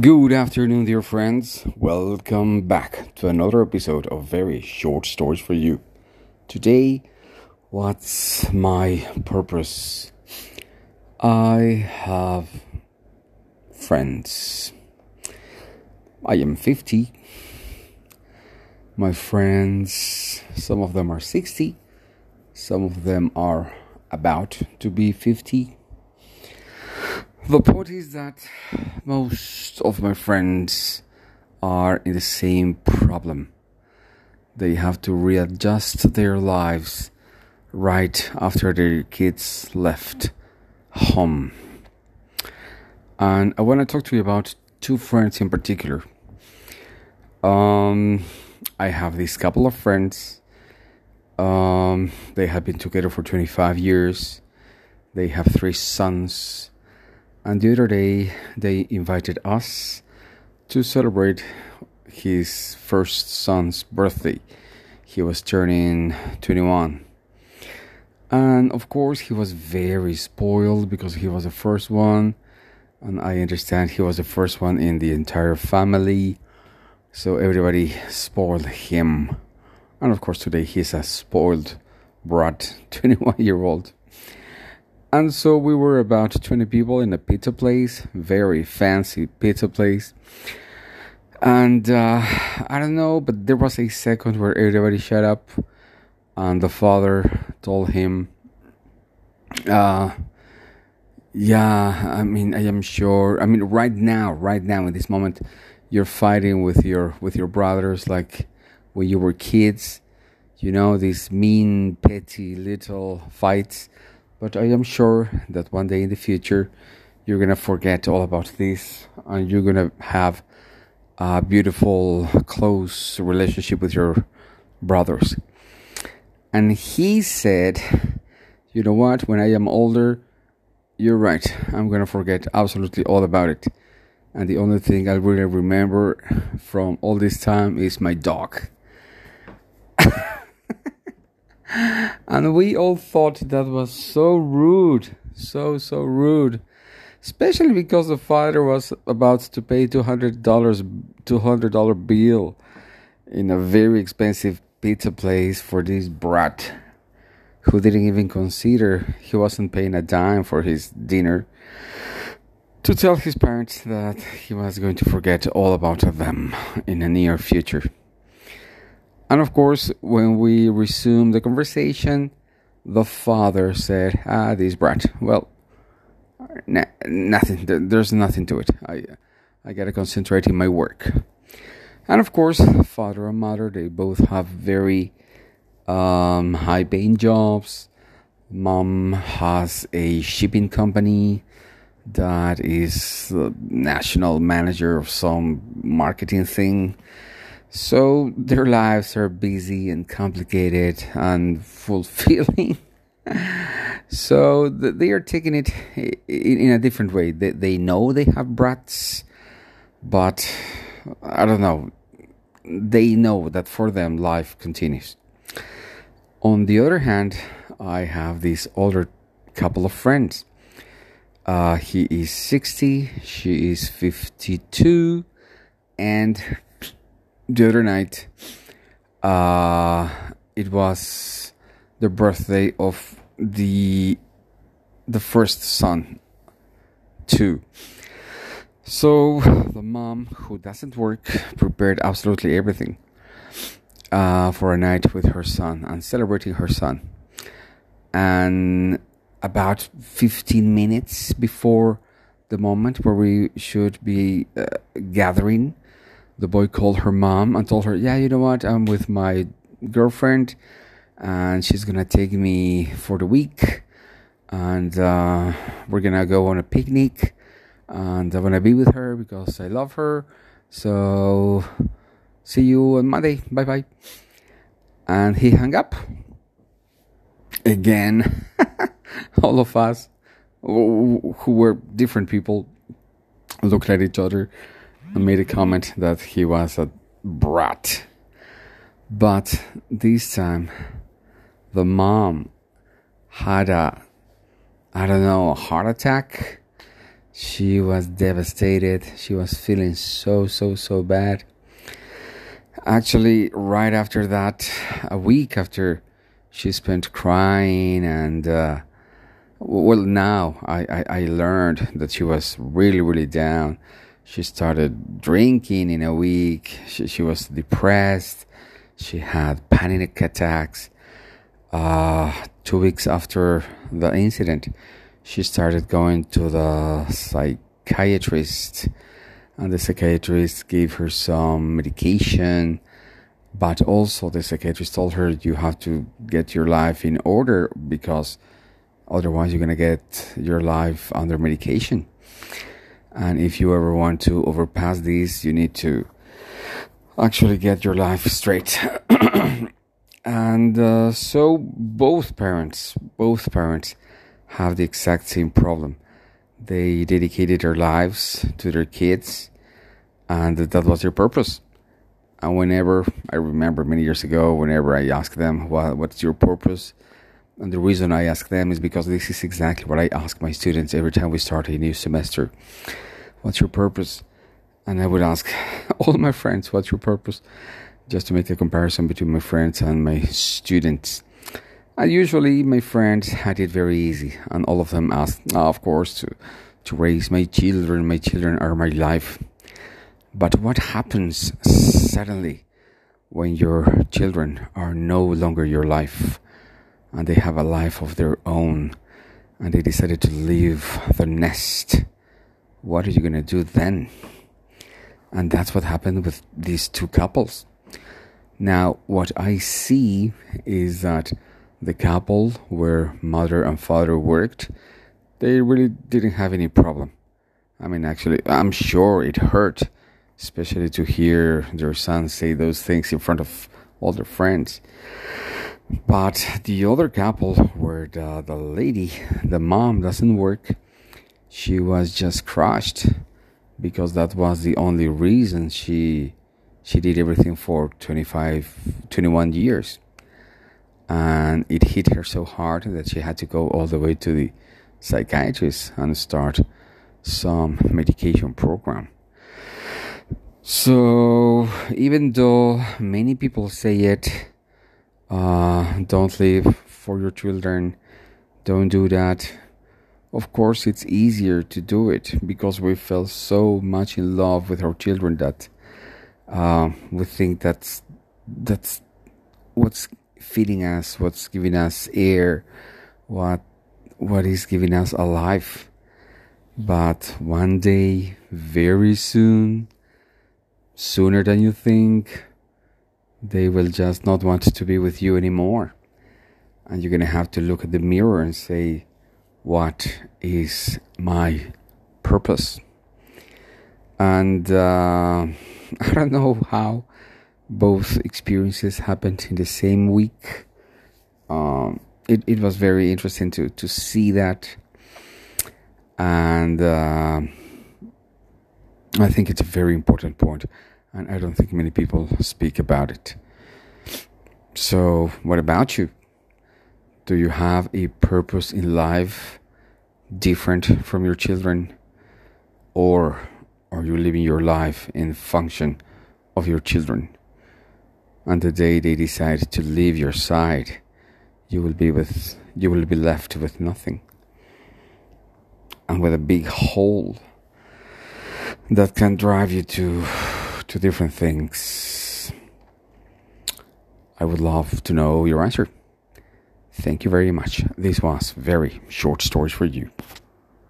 Good afternoon, dear friends. Welcome back to another episode of Very Short Stories for You. Today, what's my purpose? I have friends. I am 50. My friends, some of them are 60, some of them are about to be 50 the point is that most of my friends are in the same problem. They have to readjust their lives right after their kids left home. And I want to talk to you about two friends in particular. Um, I have this couple of friends. Um, they have been together for 25 years. They have three sons and the other day, they invited us to celebrate his first son's birthday. He was turning 21. And of course, he was very spoiled because he was the first one. And I understand he was the first one in the entire family. So everybody spoiled him. And of course, today he's a spoiled brat, 21 year old. And so we were about 20 people in a pizza place, very fancy pizza place. And uh, I don't know, but there was a second where everybody shut up, and the father told him, uh, yeah, I mean, I am sure. I mean, right now, right now, in this moment, you're fighting with your with your brothers like when you were kids. You know, these mean, petty little fights but I am sure that one day in the future, you're gonna forget all about this and you're gonna have a beautiful, close relationship with your brothers. And he said, You know what? When I am older, you're right. I'm gonna forget absolutely all about it. And the only thing I really remember from all this time is my dog. And we all thought that was so rude, so so rude, especially because the father was about to pay two hundred dollars, two hundred dollar bill, in a very expensive pizza place for this brat, who didn't even consider he wasn't paying a dime for his dinner. To tell his parents that he was going to forget all about them in the near future. And of course, when we resumed the conversation, the father said, "Ah, this brat. Well, nothing. There's nothing to it. I, I gotta concentrate in my work." And of course, father and mother, they both have very um, high-paying jobs. Mom has a shipping company that is the national manager of some marketing thing so their lives are busy and complicated and fulfilling. so they are taking it in a different way. They, they know they have brats, but I don't know. They know that for them life continues. On the other hand, I have this older couple of friends. Uh, he is 60, she is 52, and the other night, uh, it was the birthday of the the first son too. So the mom, who doesn't work, prepared absolutely everything uh, for a night with her son and celebrating her son. And about 15 minutes before the moment where we should be uh, gathering, the boy called her mom and told her, Yeah, you know what? I'm with my girlfriend and she's gonna take me for the week and uh, we're gonna go on a picnic and I wanna be with her because I love her. So, see you on Monday. Bye bye. And he hung up. Again, all of us who were different people looked at each other made a comment that he was a brat. But this time, the mom had a, I don't know, a heart attack. She was devastated. She was feeling so, so, so bad. Actually, right after that, a week after she spent crying and, uh, well, now I, I, I learned that she was really, really down. She started drinking in a week. She, she was depressed. She had panic attacks. Uh, two weeks after the incident, she started going to the psychiatrist, and the psychiatrist gave her some medication. But also, the psychiatrist told her you have to get your life in order because otherwise, you're gonna get your life under medication. And if you ever want to overpass these, you need to actually get your life straight. and uh, so both parents, both parents have the exact same problem. They dedicated their lives to their kids, and that was their purpose. And whenever I remember many years ago, whenever I asked them, well, "What's your purpose?" And the reason I ask them is because this is exactly what I ask my students every time we start a new semester. What's your purpose? And I would ask all my friends, "What's your purpose?" Just to make a comparison between my friends and my students. And usually my friends had it very easy, and all of them asked, oh, of course, to, to raise my children. My children are my life. But what happens suddenly when your children are no longer your life and they have a life of their own and they decided to leave the nest? What are you going to do then? And that's what happened with these two couples. Now, what I see is that the couple where mother and father worked, they really didn't have any problem. I mean, actually, I'm sure it hurt, especially to hear their son say those things in front of all their friends. But the other couple, where the, the lady, the mom, doesn't work, she was just crushed because that was the only reason she she did everything for 25 21 years and it hit her so hard that she had to go all the way to the psychiatrist and start some medication program. So even though many people say it, uh, don't live for your children, don't do that. Of course, it's easier to do it because we fell so much in love with our children that uh, we think that's that's what's feeding us, what's giving us air, what what is giving us a life. But one day, very soon, sooner than you think, they will just not want to be with you anymore. And you're going to have to look at the mirror and say, What is my purpose? And uh, I don't know how both experiences happened in the same week. Um, it, it was very interesting to, to see that. And uh, I think it's a very important point, and I don't think many people speak about it. So, what about you? Do you have a purpose in life different from your children? Or are you living your life in function of your children? on the day they decide to leave your side, you will be with you will be left with nothing. And with a big hole that can drive you to to different things. I would love to know your answer. Thank you very much. This was very short stories for you.